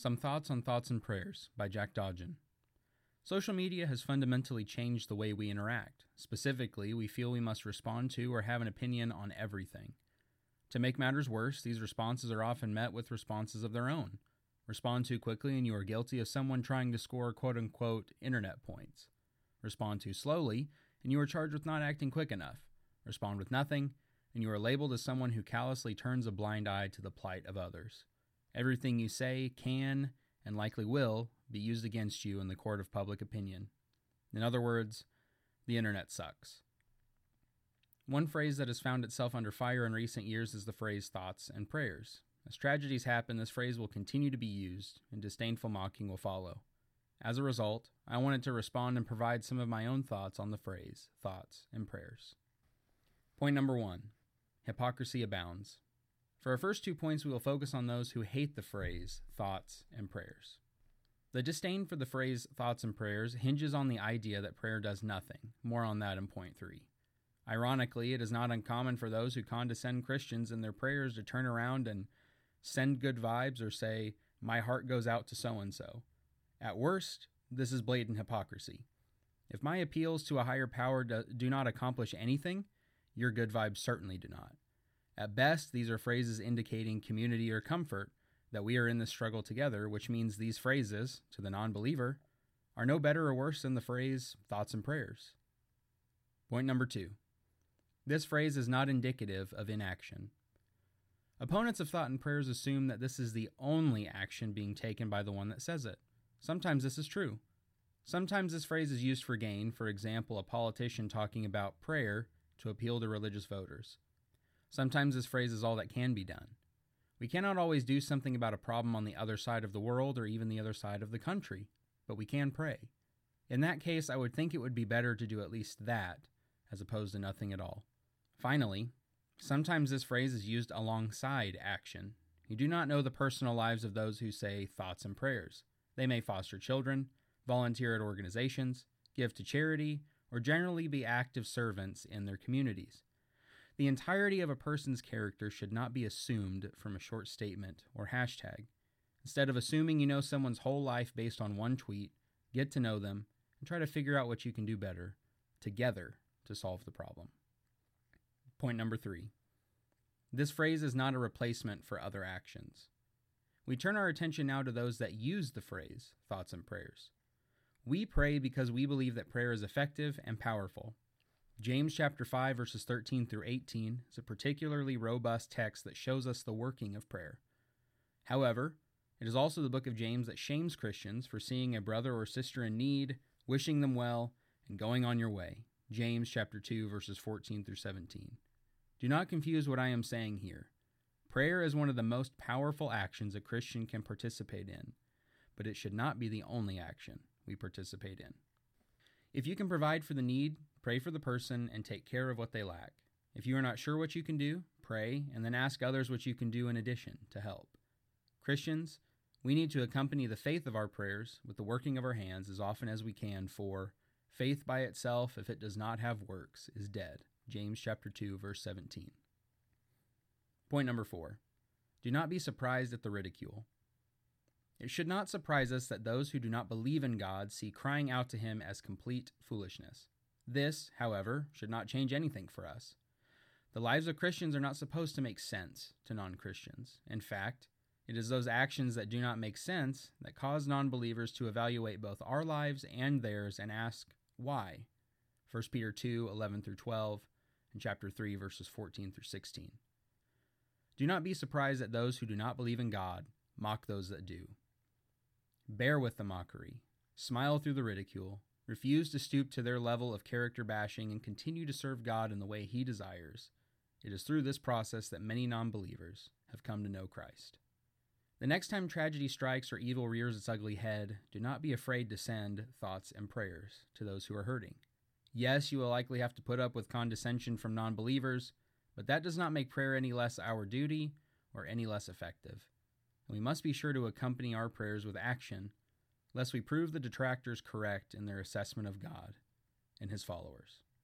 Some Thoughts on Thoughts and Prayers by Jack Dodgen. Social media has fundamentally changed the way we interact. Specifically, we feel we must respond to or have an opinion on everything. To make matters worse, these responses are often met with responses of their own. Respond too quickly, and you are guilty of someone trying to score quote unquote internet points. Respond too slowly, and you are charged with not acting quick enough. Respond with nothing, and you are labeled as someone who callously turns a blind eye to the plight of others. Everything you say can, and likely will, be used against you in the court of public opinion. In other words, the internet sucks. One phrase that has found itself under fire in recent years is the phrase thoughts and prayers. As tragedies happen, this phrase will continue to be used, and disdainful mocking will follow. As a result, I wanted to respond and provide some of my own thoughts on the phrase thoughts and prayers. Point number one hypocrisy abounds. For our first two points, we will focus on those who hate the phrase thoughts and prayers. The disdain for the phrase thoughts and prayers hinges on the idea that prayer does nothing. More on that in point three. Ironically, it is not uncommon for those who condescend Christians in their prayers to turn around and send good vibes or say, My heart goes out to so and so. At worst, this is blatant hypocrisy. If my appeals to a higher power do, do, not accomplish anything, your good vibes certainly do not. At best, these are phrases indicating community or comfort that we are in this struggle together, which means these phrases, to the non believer, are no better or worse than the phrase thoughts and prayers. Point number two this phrase is not indicative of inaction. Opponents of thought and prayers assume that this is the only action being taken by the one that says it. Sometimes this is true. Sometimes this phrase is used for gain, for example, a politician talking about prayer to appeal to religious voters. Sometimes this phrase is all that can be done. We cannot always do something about a problem on the other side of the world or even the other side of the country, but we can pray. In that case, I would think it would be better to do at least that, as opposed to nothing at all. Finally, Sometimes this phrase is used alongside action. You do not know the personal lives of those who say thoughts and prayers. They may foster children, volunteer at organizations, give to charity, or generally be active servants in their communities. The entirety of a person's character should not be assumed from a short statement or hashtag. Instead of assuming you know someone's whole life based on one tweet, get to know them and try to figure out what you can do better together to solve the problem. Point number three this phrase is not a replacement for other actions. We turn our attention now to those that use the phrase thoughts and prayers. We pray because we believe that prayer is effective and powerful. James chapter 5 verses 13 through 18 is a particularly robust text that shows us the working of prayer. However, it is also the book of James that shames Christians for seeing a brother or sister in need, wishing them well, and going on your way. James chapter 2 verses 14 through 17. Do not confuse what I am saying here. Prayer is one of the most powerful actions a Christian can participate in, but it should not be the only action we participate in. If you can provide for the need, pray for the person and take care of what they lack. If you are not sure what you can do, pray and then ask others what you can do in addition to help. Christians, we need to accompany the faith of our prayers with the working of our hands as often as we can, for faith by itself, if it does not have works, is dead. James chapter 2 verse 17. Point number 4. Do not be surprised at the ridicule. It should not surprise us that those who do not believe in God see crying out to him as complete foolishness. This, however, should not change anything for us. The lives of Christians are not supposed to make sense to non Christians. In fact, it is those actions that do not make sense that cause non believers to evaluate both our lives and theirs and ask, why? 1 Peter 2 11 through 12, and chapter 3, verses 14 through 16. Do not be surprised that those who do not believe in God mock those that do. Bear with the mockery, smile through the ridicule, refuse to stoop to their level of character bashing, and continue to serve God in the way He desires. It is through this process that many non believers have come to know Christ. The next time tragedy strikes or evil rears its ugly head, do not be afraid to send thoughts and prayers to those who are hurting. Yes, you will likely have to put up with condescension from non believers, but that does not make prayer any less our duty or any less effective. And we must be sure to accompany our prayers with action, lest we prove the detractors correct in their assessment of God and his followers.